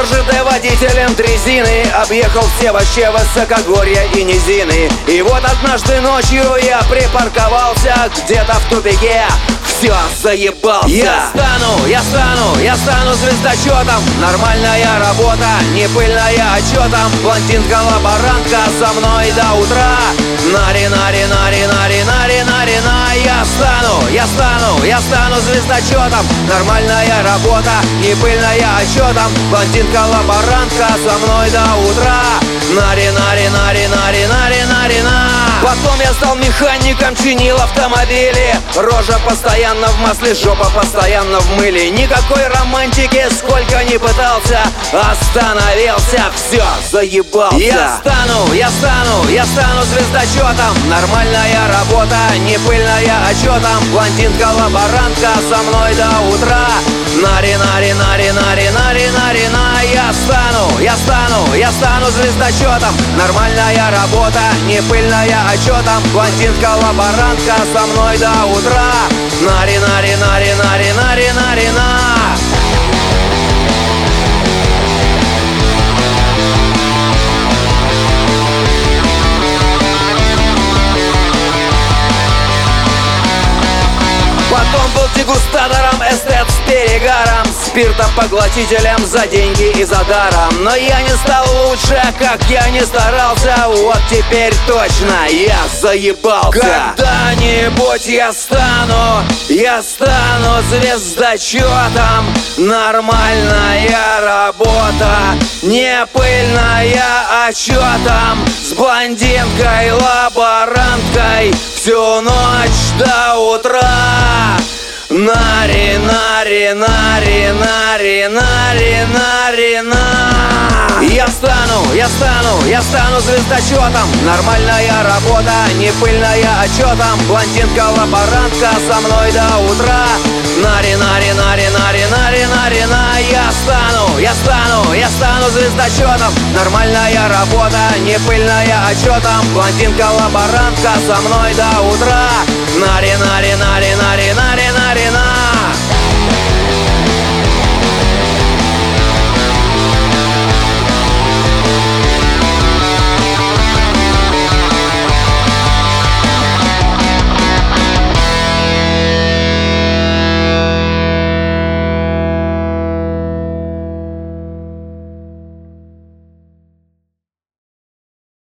РЖД водителем дрезины Объехал все вообще высокогорья и низины. И вот однажды ночью я припарковался Где-то в тупике. Все, заебался. Я стану, я стану, я стану звездочетом Нормальная работа, не пыльная, там Блондинка-лаборантка со мной до утра. Нари, я стану звездочетом Нормальная работа, не пыльная, там Блондинка-лаборантка со мной до утра. Нари, нари, нари, нари, нари, нари, на Потом я стал механиком, чинил автомобили. Рожа постоянно в масле, жопа постоянно в мыле. Никакой романтики, сколько не пытался Остановился, все, заебался. Я стану, я стану, я стану звездочетом Нормальная работа, не пыльная, там Блондинка-лаборантка со мной до утра. Нари, нари, нари, нари, нари, нари, на Я стану, я стану, я стану звездочетом Нормальная работа, не пыльная, там Блондинка-лаборантка со мной до утра. Нари, Потом был дегустатором, эстет с перегаром Спиртом поглотителем за деньги и за даром. Но я не стал лучше, как я не старался. Вот теперь точно я заебался. Когда-нибудь я стану, я стану звездочетом. Нормальная работа, не пыльная, там С блондинкой, лаборанткой всю ночь до утра Нари, нари, нари, нари, нари, нари, на Я стану, я стану, я стану звездочетом Нормальная работа, не пыльная, а там Блондинка-лаборантка со мной до утра Нари, нари, нари, нари, нари, нари, на Я стану, я стану, я стану звездочетом Нормальная работа, не пыльная, а там Блондинка-лаборантка со мной до утра Нари, нари, нари, нари, нари, нари, на